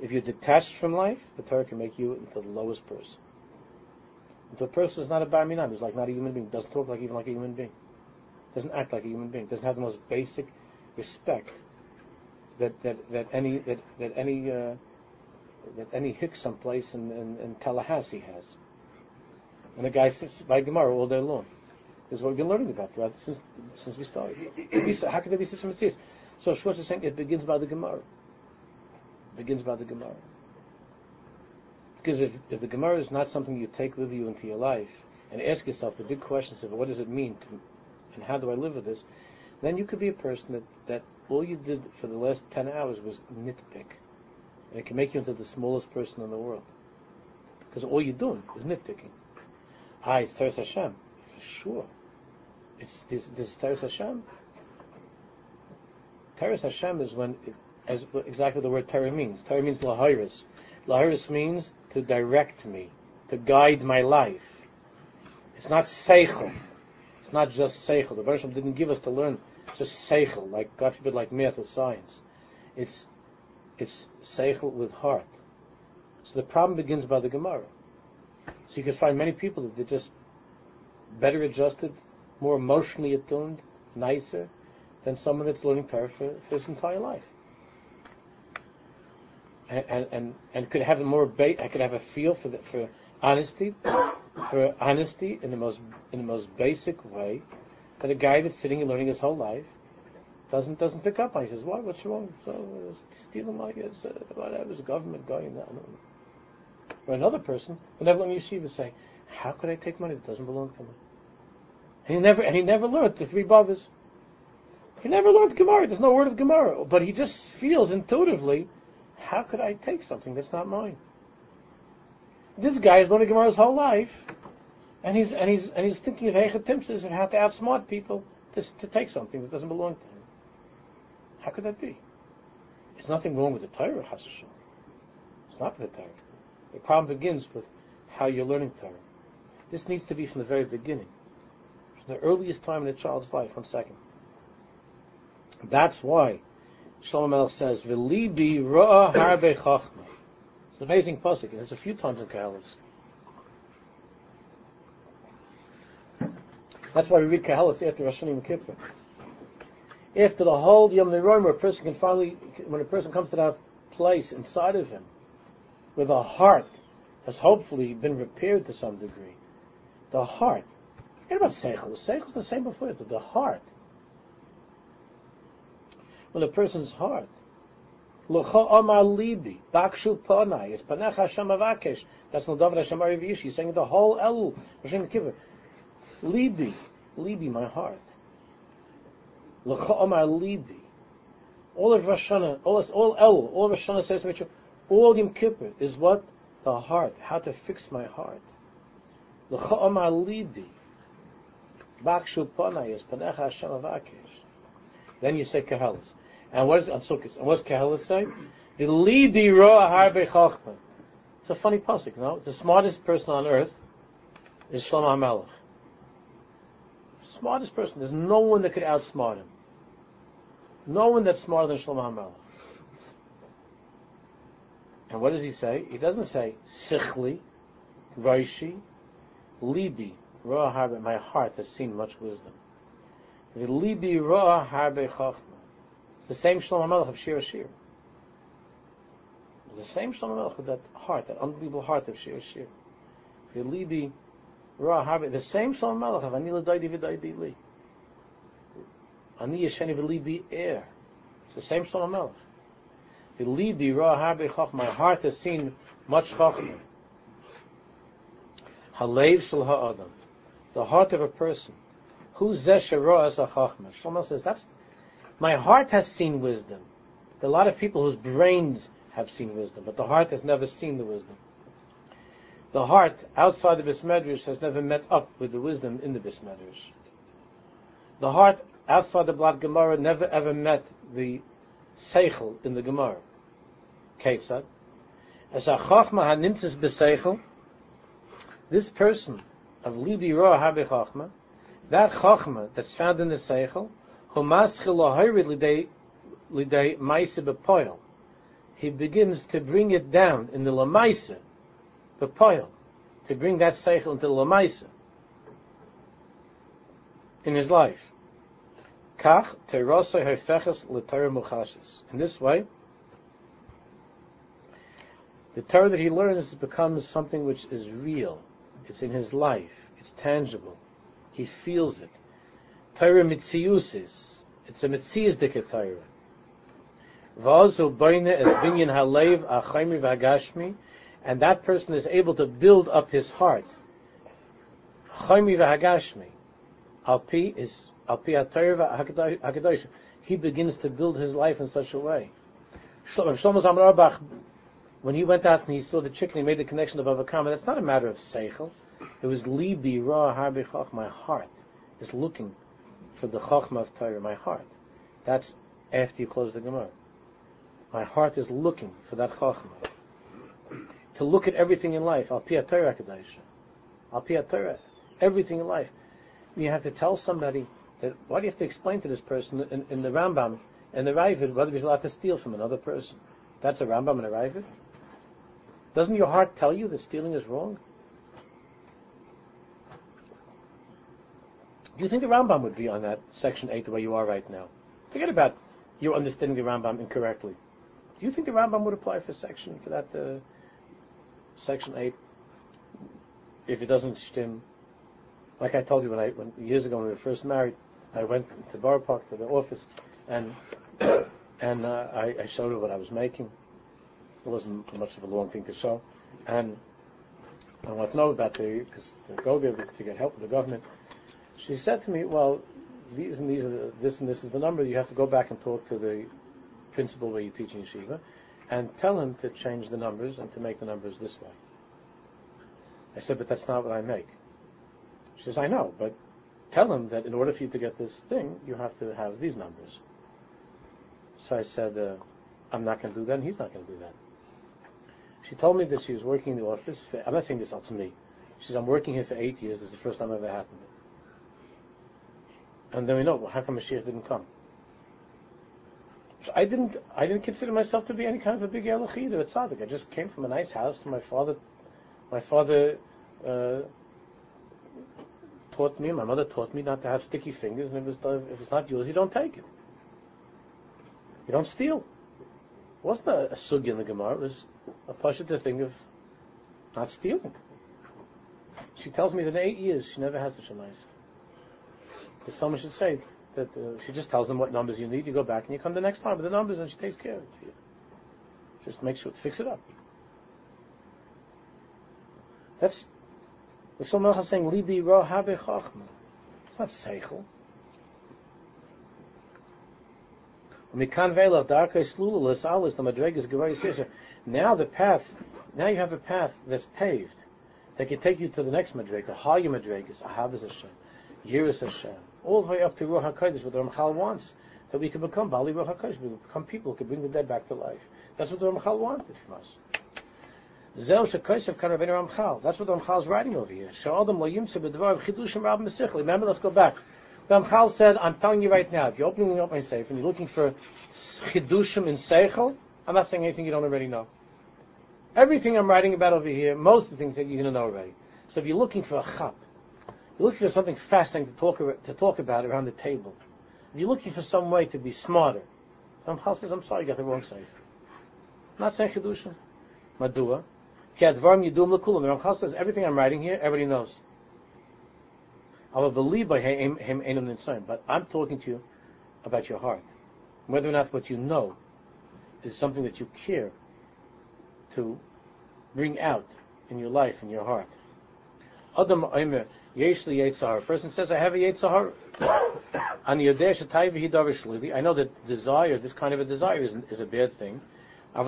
If you're detached from life, the Torah can make you into the lowest person. If the person is not a Bar Minam, he's like not a human being, doesn't talk like even like a human being, doesn't act like a human being, doesn't have the most basic respect that that, that any that, that any uh, that any hick someplace in, in, in Tallahassee has. And the guy sits by Gemara all day long. This is what we've been learning about throughout since since we started. How could there be such a mitzvah? So Schwartz is saying it begins by the Gemara. Begins by the Gemara. Because if, if the Gemara is not something you take with you into your life and ask yourself the big questions of what does it mean to, and how do I live with this, then you could be a person that, that all you did for the last 10 hours was nitpick. And it can make you into the smallest person in the world. Because all you're doing is nitpicking. Hi, it's Teres Hashem. For sure. It's this, this Teres Hashem. Teres Hashem is when, it, as exactly the word Torah means. Torah means lahiris. Lahiris means to direct me, to guide my life. It's not seichel. It's not just seichel. The Bereshit didn't give us to learn just seichel, like God forbid, like math or science. It's it's seichel with heart. So the problem begins by the Gemara. So you can find many people that they're just better adjusted, more emotionally attuned, nicer than someone that's learning Torah for, for his entire life. And, and, could have a more ba- I could have a feel for the, for honesty, for honesty in the most in the most basic way that a guy that's sitting and learning his whole life doesn't doesn't pick up on. He says, "What? What's wrong? So uh, stealing money? It's, uh, a government guy." No, no. Or another person will never learn yeshiva say, "How could I take money that doesn't belong to me?" And he never and he never learned the three bavas. He never learned Gemara. There's no word of Gemara, but he just feels intuitively, "How could I take something that's not mine?" This guy has learned Gemara his whole life, and he's and he's and he's thinking of Heichatimsis and how to outsmart people to, to take something that doesn't belong to him. How could that be? There's nothing wrong with the Torah, Hashem. It's not with the Torah. The problem begins with how you're learning Torah. This needs to be from the very beginning, from the earliest time in a child's life. One second. That's why Shlomo Melech says, "V'libi ra'a harbe chachma." It's an amazing pasuk. It's a few times in Kahalas. That's why we read Kahalas after Rosh Hashanah Kippur after the whole Yom Niroim, where a person can finally, when a person comes to that place inside of him, with a heart has hopefully been repaired to some degree. The heart. Forget about Seichel. The the same before it, the heart. When a person's heart, L'cha Omar Libi, Bakshu Panai, is Panech Hashem Avakesh. That's David Hashem Arivish. He's saying the whole Elul, Hashem Kippur. Libi, Libi, my heart. Libi. All of Rosh Hashanah, all, all El, all Rosh Hashanah says to all Yom Kippur is what? The heart. How to fix my heart. Libi. Bakshu Panai is Panecha Hashem Avakesh. Then you say Kahalas. And what is on Sukkot? And what's Kahalas say? The Libi Roa Harbe Chachma. It's a funny pasuk, no? It's the smartest person on earth is Shlomo HaMelech. Smartest person. There's no one that could outsmart him. No one that's smarter than Shlomo HaMelech. And what does he say? He doesn't say Sichli, Raishi, Libi, Roa harbe, my heart has seen much wisdom. V'libi roa harbe chachma. It's the same Shlomo Melech of Shir Shir. It's the same Shlomo Melech with that heart, that unbelievable heart of Shir Shir. V'libi roa harbe, the same Shlomo Melech of Ani l'daydi v'daydi li. Ani yesheni v'libi er. It's the same Shlomo Melech. V'libi roa harbe chachma. My heart has seen much chachma. Halev shel ha'adam the heart of a person. Who's zesharoas achachma? Shlomo says that's my heart has seen wisdom. There are a lot of people whose brains have seen wisdom, but the heart has never seen the wisdom. The heart outside the Bismedrash has never met up with the wisdom in the Bismedrash. The heart outside the Blood Gemara never ever met the Seichel in the Gemara. Ketzad. As a Chachma hanimtzis b'Seichel, this person of libi roa habe chachma, that chachma that's found in the seichel, He begins to bring it down in the lamaise bepoil, to bring that seichel into the lamaise in his life. In this way, the Torah that he learns becomes something which is real, it's in his life. It's tangible. He feels it. Torah mitziusis. It's a mitzias Torah. V'azu boine es binyan halev achaymi v'hagashmi. And that person is able to build up his heart. Chaymi v'hagashmi. Alpi is alpi ha-Torah hakadosh. He begins to build his life in such a way. Shlomo Zamar when he went out and he saw the chicken, he made the connection of Avakama. That's not a matter of seichel. It was libi ra harbi. My heart is looking for the chachma of Torah. My heart. That's after you close the Gemara. My heart is looking for that chachma. To look at everything in life. Al pia Torah. Al pia Torah. Everything in life. You have to tell somebody that. Why do you have to explain to this person in, in the Rambam and the Ravid whether he's allowed to steal from another person? That's a Rambam and a Ravid. Doesn't your heart tell you that stealing is wrong? Do you think the Rambam would be on that section 8 the way you are right now? Forget about you understanding the Rambam incorrectly. Do you think the Rambam would apply for section, for that uh, section 8? If it doesn't stim, like I told you when I, when, years ago when we were first married, I went to Borough Park to the office and, and uh, I, I showed her what I was making. It wasn't much of a long thing to show. And I want to know about the, because to go to get help with the government, she said to me, well, these and these are the, this and this is the number. You have to go back and talk to the principal where you're teaching yeshiva and tell him to change the numbers and to make the numbers this way. I said, but that's not what I make. She says, I know, but tell him that in order for you to get this thing, you have to have these numbers. So I said, uh, I'm not going to do that, and he's not going to do that. She told me that she was working in the office. For, I'm not saying this out to me. She says, I'm working here for eight years. This is the first time it ever happened. And then we know, well, how come Mashiach didn't come? So I didn't, I didn't consider myself to be any kind of a big Elachid or a tzaddik. I just came from a nice house. My father, my father uh, taught me, my mother taught me not to have sticky fingers, and if it's, if it's not yours, you don't take it. You don't steal. It wasn't a, a sugi in the Gemara. It was a pasha to think of not stealing. She tells me that in eight years she never had such a nice. Someone should say that uh, she just tells them what numbers you need. You go back and you come the next time with the numbers, and she takes care of it for you. Just make sure to fix it up. That's what someone else is saying. Libi ra habe chachma. It's not seichel. Now the path, now you have a path that's paved that can take you to the next madrega, higher madregas, ahavas Hashem, yiras Hashem, all the way up to Ruach HaKodesh, what the Ramchal wants, that we can become Bali Ruach HaKodesh, we can become people who can bring the dead back to life. That's what the Ramchal wanted from us. That's what the Ramchal is writing over here. Remember, let's go back. The Ramchal said, I'm telling you right now, if you're opening up my safe and you're looking for Chidushim in Seichel, I'm not saying anything you don't already know. Everything I'm writing about over here, most of the things that you're going to know already. So if you're looking for a chap, You're looking for something fascinating to talk, to talk about around the table. If you're looking for some way to be smarter, Ramchal says, I'm sorry, you got the wrong. I'm not saying Kedushin. Madua. Ki advarim yidum lekulam. The Ramchal says, everything I'm writing here, everybody knows. I will believe by him enum but I'm talking to you about your heart. Whether or not what you know is something that you care to bring out in your life, in your heart. Omer, Yesh li A person says, I have a Yetzahar. I know that desire, this kind of a desire, is, is a bad thing. What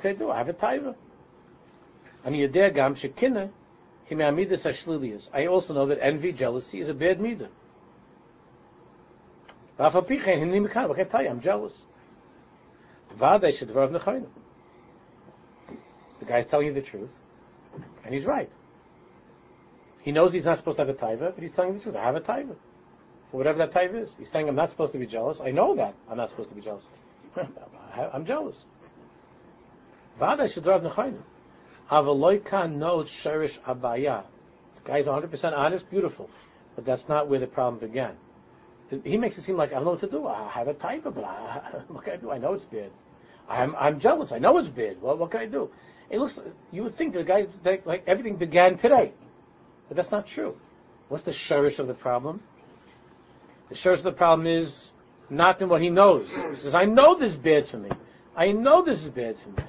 can I do? I have a taiva. I also know that envy, jealousy is a bad midah. What can I tell you? I'm jealous. The guy's telling you the truth, and he's right. He knows he's not supposed to have a taiva, but he's telling the truth. I have a taiva. For whatever that taiva is. He's saying I'm not supposed to be jealous. I know that. I'm not supposed to be jealous. I'm jealous. Vada shedrav nechayim. Avaloikan knows sherish abaya. The guy's 100% honest, beautiful. But that's not where the problem began. He makes it seem like I don't know what to do. I have a taiva, but I, what can I do? I know it's bad. I'm, I'm jealous. I know it's bad. Well, what can I do? It looks. You would think the guy like everything began today. But that's not true. What's the sherish of the problem? The sherish of the problem is not in what he knows. He says, I know this is bad for me. I know this is bad for me.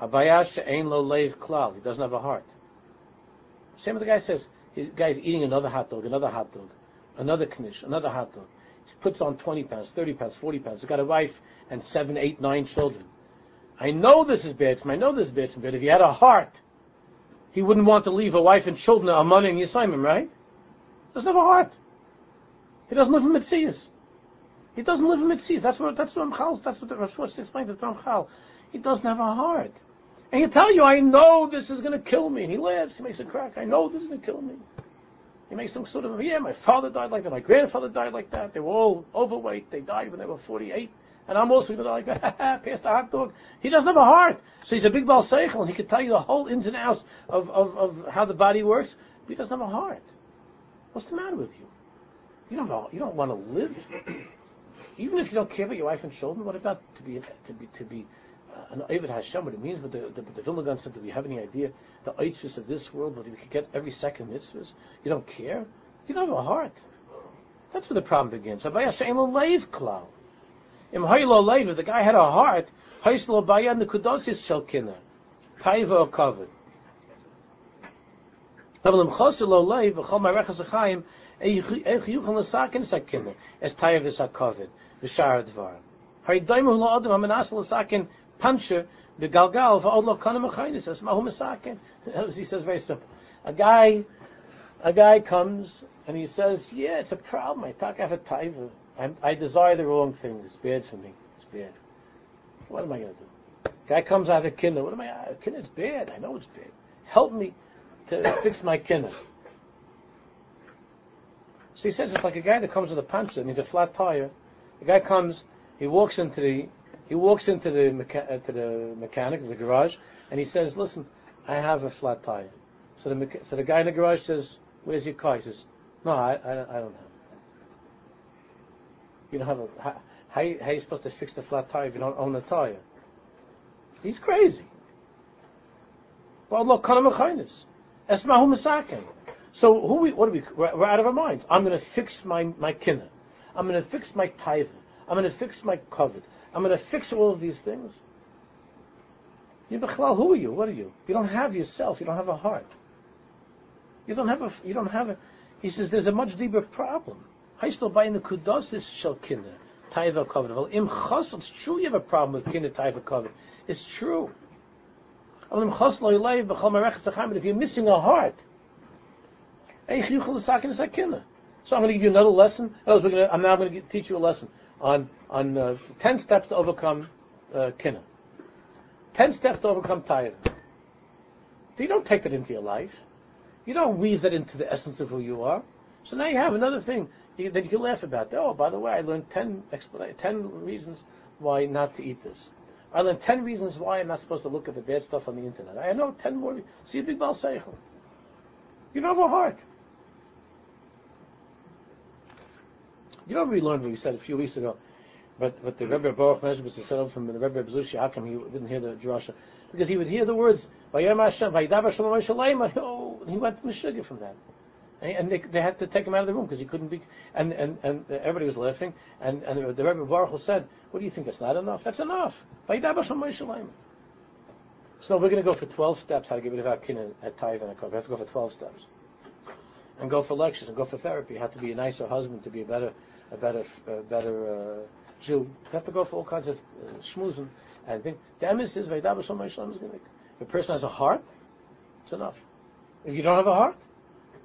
Habayash ain lo leiv klal. He doesn't have a heart. Same with the guy says, the guy's eating another hot dog, another hot dog, another knish, another hot dog. He puts on 20 pounds, 30 pounds, 40 pounds. He's got a wife and seven, eight, nine children. I know this is bad for me. I know this is bad for me. But if he had a heart, he wouldn't want to leave a wife and children a money in Yisraelim, right? He doesn't have a heart. He doesn't live in Mitzias. He doesn't live in Mitzias. That's what that's what Ramchal, that's what the Rosh explained to Ramchal. He doesn't have a heart. And he tell you, I know this is going to kill me. And he laughs. He makes a crack. I know this is going to kill me. He makes some sort of, yeah, my father died like that. My grandfather died like that. They were all overweight. They died when they were 48 and I'm also going to like pass the hot dog. He doesn't have a heart, so he's a big bal seichel, and he can tell you the whole ins and outs of, of, of how the body works. But he doesn't have a heart. What's the matter with you? You don't a, you don't want to live. Even if you don't care about your wife and children, what about to be to be to be uh, an Ovid Hashem? What it means, but the the, the Vilna Gaon said, do we have any idea the Eitzvus of this world? What we could get every second mitzvahs? You don't care. You don't have a heart. That's where the problem begins. Im Haylo Lev, if the guy had a heart, Haislo Bayan the Shalkina. Taiva or covered. Es Taiva is HaKovid, Vishar Dvar. Hari Daimu Lo Adam HaManas Lasakin Puncher, Begalgal, V'od Lo Kana Mechainis, Es Mahu Masakin. He says very simple. A guy, a guy comes, and he says, yeah, it's a problem. I talk, I have a taiva. I'm, i desire the wrong thing. It's bad for me. It's bad. What am I going to do? Guy comes out of kinder. What am I? Uh, kinder's bad. I know it's bad. Help me to fix my kinder. So he says it's like a guy that comes with a puncture and he's a flat tire. The guy comes, he walks into the he walks into the mecha- uh, to the mechanic, of the garage, and he says, "Listen, I have a flat tire." So the mecha- so the guy in the garage says, "Where's your car?" He says, "No, I, I, I don't have." You don't have a how, how, are you supposed to fix the flat tire if you don't own the tire? He's crazy. Well, look, kanamachainis. Esmahu masakin. So who we, what are we, we're, we're out of our minds. I'm going to fix my, my kinna. I'm going to fix my taiva. I'm going to fix my covet. I'm going to fix all of these things. You who are you? What are you? You don't have yourself. You don't have a heart. You don't have a, you don't have a, he says there's a much deeper problem. Haistel by in the kudosis shel kinder taiva covered. Well, im chos, it's true you have a problem with kinder taiva covered. It's true. If you're missing a heart, so I'm going to give you another lesson. I'm now going to teach you a lesson on on uh, ten steps to overcome uh, Ten steps to overcome taiva. So you don't take that into your life. You don't weave that into the essence of who you are. So now you have another thing you, then you can laugh about that. Oh, by the way, I learned 10, explain 10 reasons why not to eat this. I learned 10 reasons why I'm not supposed to look at the bad stuff on the internet. I know 10 more. See a big Baal Seichel. You know my heart. You know what we learned what we said a few weeks ago, but, but the Rebbe Baruch Meshbitz said from the Rebbe Bzushi, how come he didn't hear the drasha? Because he would hear the words, Hashem, Hashem, oh, and he went to Meshuggah from that. And they, they had to take him out of the room because he couldn't be. And, and, and everybody was laughing. And, and the Rebbe Baruch said, "What do you think? That's not enough. That's enough." So we're going to go for 12 steps how to get rid of our kin at Taiv and a We have to go for 12 steps. And go for lectures and go for therapy. You have to be a nicer husband to be a better, a better, a better uh, Jew. You have to go for all kinds of uh, schmoozing. And I think the emes is Vaidabah Shalom is going to If a person has a heart, it's enough. If you don't have a heart,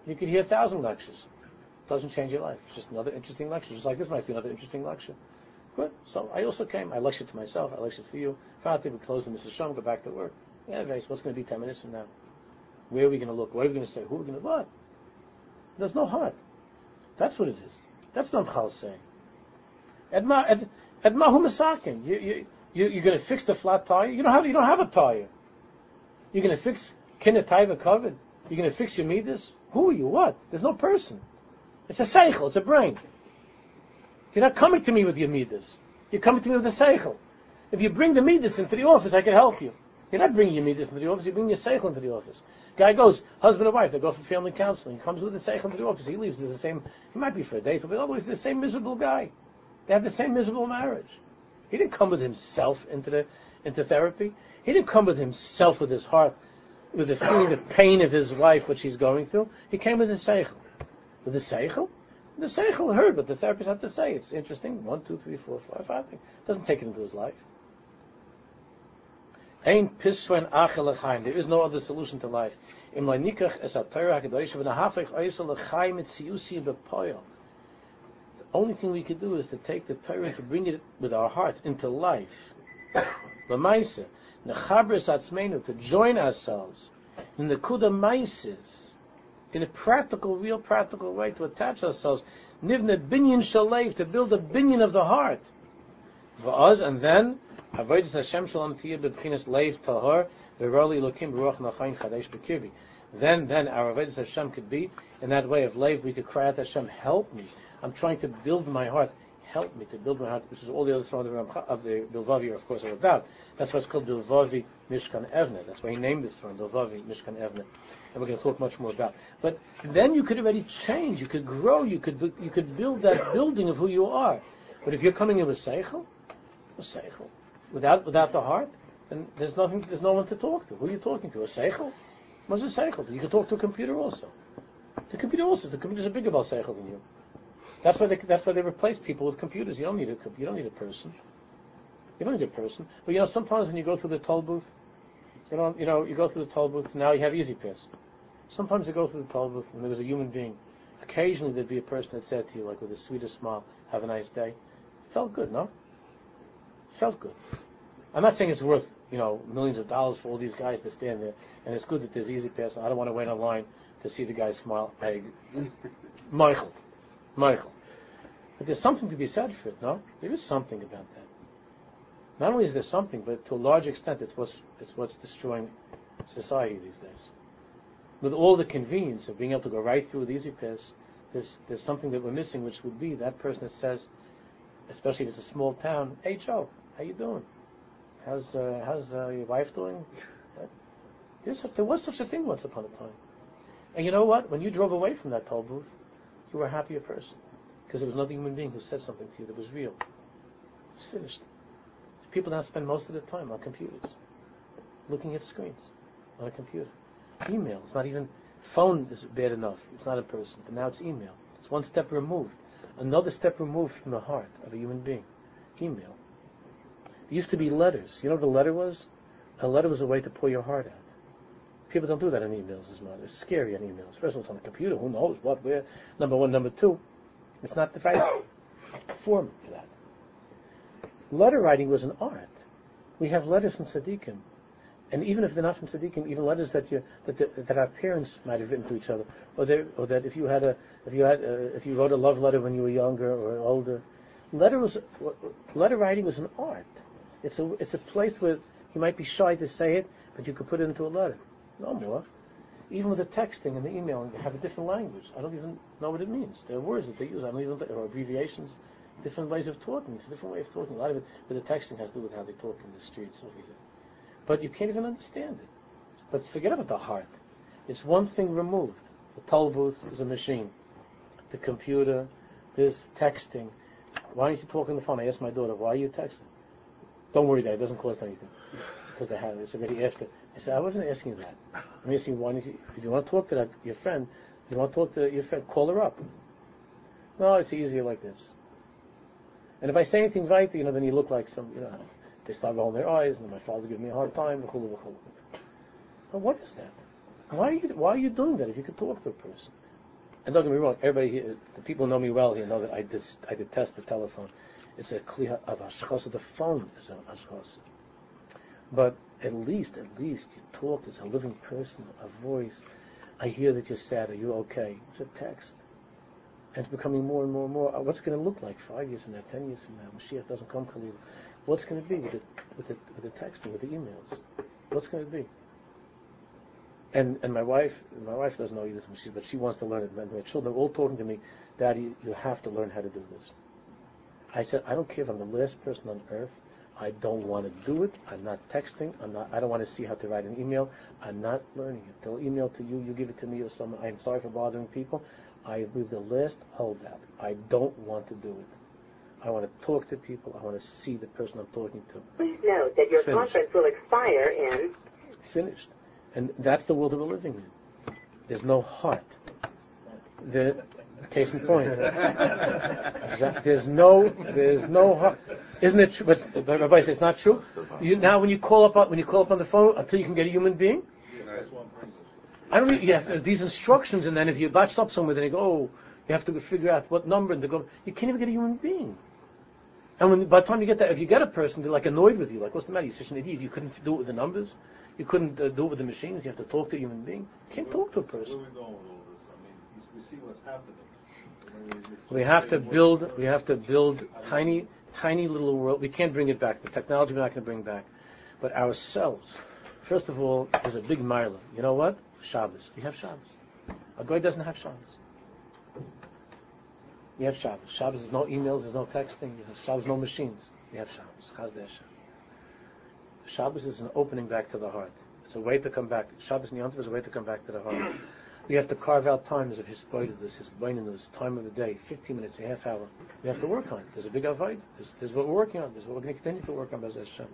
you could hear a thousand lectures. It doesn't change your life. It's just another interesting lecture. Just like this might be another interesting lecture. Good. So I also came. I lectured to myself. I lectured for you. Finally, we close the Mr. Shom, go back to work. Yeah, Vase, what's going to be 10 minutes from now? Where are we going to look? What are we going to say? Who are we going to what? There's no heart. That's what it is. That's what Chal saying. Edma, ed, edma. You, you, you, you're going to fix the flat tire? You don't have, you don't have a tire. You're going to fix kinetaiva covered? You're going to fix your midas? Who are you? What? There's no person. It's a seichel. It's a brain. You're not coming to me with your midas. You're coming to me with a seichel. If you bring the midas into the office, I can help you. You're not bringing your midas into the office. You bring your seichel into the office. Guy goes, husband and wife, they go for family counseling. He comes with the seichel into the office. He leaves. It's the same. He might be for a date, but otherwise, the same miserable guy. They have the same miserable marriage. He didn't come with himself into the into therapy. He didn't come with himself with his heart, with the feeling the pain of his wife, which he's going through. He came with his seichel. With his seichel, the seichel heard what the therapist had to say. It's interesting. One, two, three, four, five, five. Doesn't take it into his life. Piswen achel There is no other solution to life. A. The only thing we could do is to take the Torah to bring it with our hearts into life. L'maisa, nechabris atzmeinu, to join ourselves in the kuda maisis, in a practical, real practical way to attach ourselves. Nivne binyan shalev, to build a binyan of the heart. For us, and then Avodas Hashem Shalom Tiyah B'Bchinas Leiv Tahor V'Roli B'Ruach Nachayin Chadesh. Then, then our Avodas Hashem could be in that way of Leiv. We could cry out Hashem, help me. I'm trying to build my heart. Help me to build my heart, which is all the other songs of the Bilvavi, of course, are about. That's why it's called Bilvavi Mishkan Evne. That's why he named this song, Bilvavi Mishkan Evne. And we're going to talk much more about. But then you could already change. You could grow. You could you could build that building of who you are. But if you're coming in with seichel, with seichel, without without the heart, then there's nothing. There's no one to talk to. Who are you talking to? A seichel? What's a seichel? You can talk to a computer also. The computer also. The computer's a bigger about seichel than you. That's why they that's why they replace people with computers. You don't need a you don't need a person. You don't need a person. But you know, sometimes when you go through the toll booth, you know, you know, you go through the toll booth. Now you have E-ZPass. Sometimes you go through the toll booth and there was a human being. Occasionally there'd be a person that said to you, like with the sweetest smile, "Have a nice day." Felt good, no? Felt good. I'm not saying it's worth, you know, millions of dollars for all these guys to stand there, and it's good that there's E-ZPass. I don't want to wait in line to see the guy smile. Hey, Michael, Michael. But there's something to be said for it, no? There is something about that. Not only is there something, but to a large extent, it's what's it's what's destroying society these days. With all the convenience of being able to go right through with E-ZPass, there's there's something that we're missing, which would be that person that says, especially if it's a small town, "Hey Joe, how you doing? How's uh, how's uh, your wife doing? There was such a thing once upon a time. And you know what? When you drove away from that toll booth, you were a happier person because there was another human being who said something to you that was real. It's finished. People now spend most of their time on computers, looking at screens on a computer. Email. It's not even phone is bad enough. It's not a person, but now it's email. It's one step removed, another step removed from the heart of a human being. Email. There used to be letters. You know what a letter was? A letter was a way to pour your heart out. People don't do that in emails as much. It's scary on emails. First of all, it's on the computer. Who knows what, where? Number one. Number two, it's not the right form for that. Letter writing was an art. We have letters from tzaddikim, and even if they're not from tzaddikim, even letters that you that, the, that our parents might have written to each other, or, or that if you had a if you had uh, if you wrote a love letter when you were younger or older, letter was letter writing was an art. It's a it's a place where you might be shy to say it, but you could put it into a letter. No more. Even with the texting and the emailing, they have a different language. I don't even know what it means. There are words that they use. I don't even, or abbreviations, different ways of talking. It's a different way of talking. A lot of it, but the texting has to do with how they talk in the streets over here. But you can't even understand it. But forget about the heart. It's one thing removed. The toll booth is a machine. The computer, this texting. Why don't you talk on the phone? I asked my daughter, why are you texting? Don't worry, Dad. It doesn't cost anything because they have it. It's already after. I said, I wasn't asking that. I'm asking why, you, if you want to talk to that, your friend, if you want to talk to your friend, call her up. No, it's easier like this. And if I say anything right, you know, then you look like some, you know, they start rolling their eyes, and my father's giving me a hard time. But what is that? Why are you Why are you doing that if you could talk to a person? And don't get me wrong, everybody here, the people who know me well here know that I, dis, I detest the telephone. It's a clear of ashchasa. The phone is an ashchasa. But at least, at least, you talk. It's a living person, a voice. I hear that you're sad. Are you okay? It's a text. And it's becoming more and more and more. Uh, what's going to look like five years from now, ten years from now? Mashiach doesn't come, Khalil. What's going to be with the, with the, with the texting, with the emails? What's going to be? And and my wife, my wife doesn't know either, but she wants to learn it. And my children are all talking to me, Daddy, you have to learn how to do this. I said, I don't care if I'm the last person on earth. I don't want to do it. I'm not texting. I'm not. I don't want to see how to write an email. I'm not learning it. They'll email to you. You give it to me or someone. I'm sorry for bothering people. I leave the last holdout. I don't want to do it. I want to talk to people. I want to see the person I'm talking to. Please note that your Finished. conference will expire in. Finished. And that's the world that we're living in. There's no heart. The case in point. there's no, there's no heart. Isn't it true? But Rabbi says it's not true. You, now, when you call up when you call up on the phone, until you can get a human being, I don't. You have these instructions, and then if you botched up somewhere, then you go, oh, you have to figure out what number and to go. You can't even get a human being. And when by the time you get that, if you get a person, they're like annoyed with you. Like, what's the matter? You're such an idiot. You couldn't do it with the numbers. You couldn't uh, do it with the machines. You have to talk to a human being. You can't talk to a person. Where are we going with all this? We see what's happening. We have to build. We have to build tiny, tiny little world. We can't bring it back. The technology we're not going to bring back, but ourselves. First of all, there's a big mile. You know what? Shabbos. We have Shabbos. A guy doesn't have Shabbos. We have Shabbos. Shabbos is no emails, there's no texting, there's Shabbos no machines. We have Shabbos. That Shabbos? Shabbos is an opening back to the heart. It's a way to come back. Shabbos Niyantiv is a way to come back to the heart. We have to carve out times of his this, his brain in this time of the day, 15 minutes, a half hour. We have to work on it. There's a big avoid. This is what we're working on. This is what we're going to continue to work on, Bez Hashem.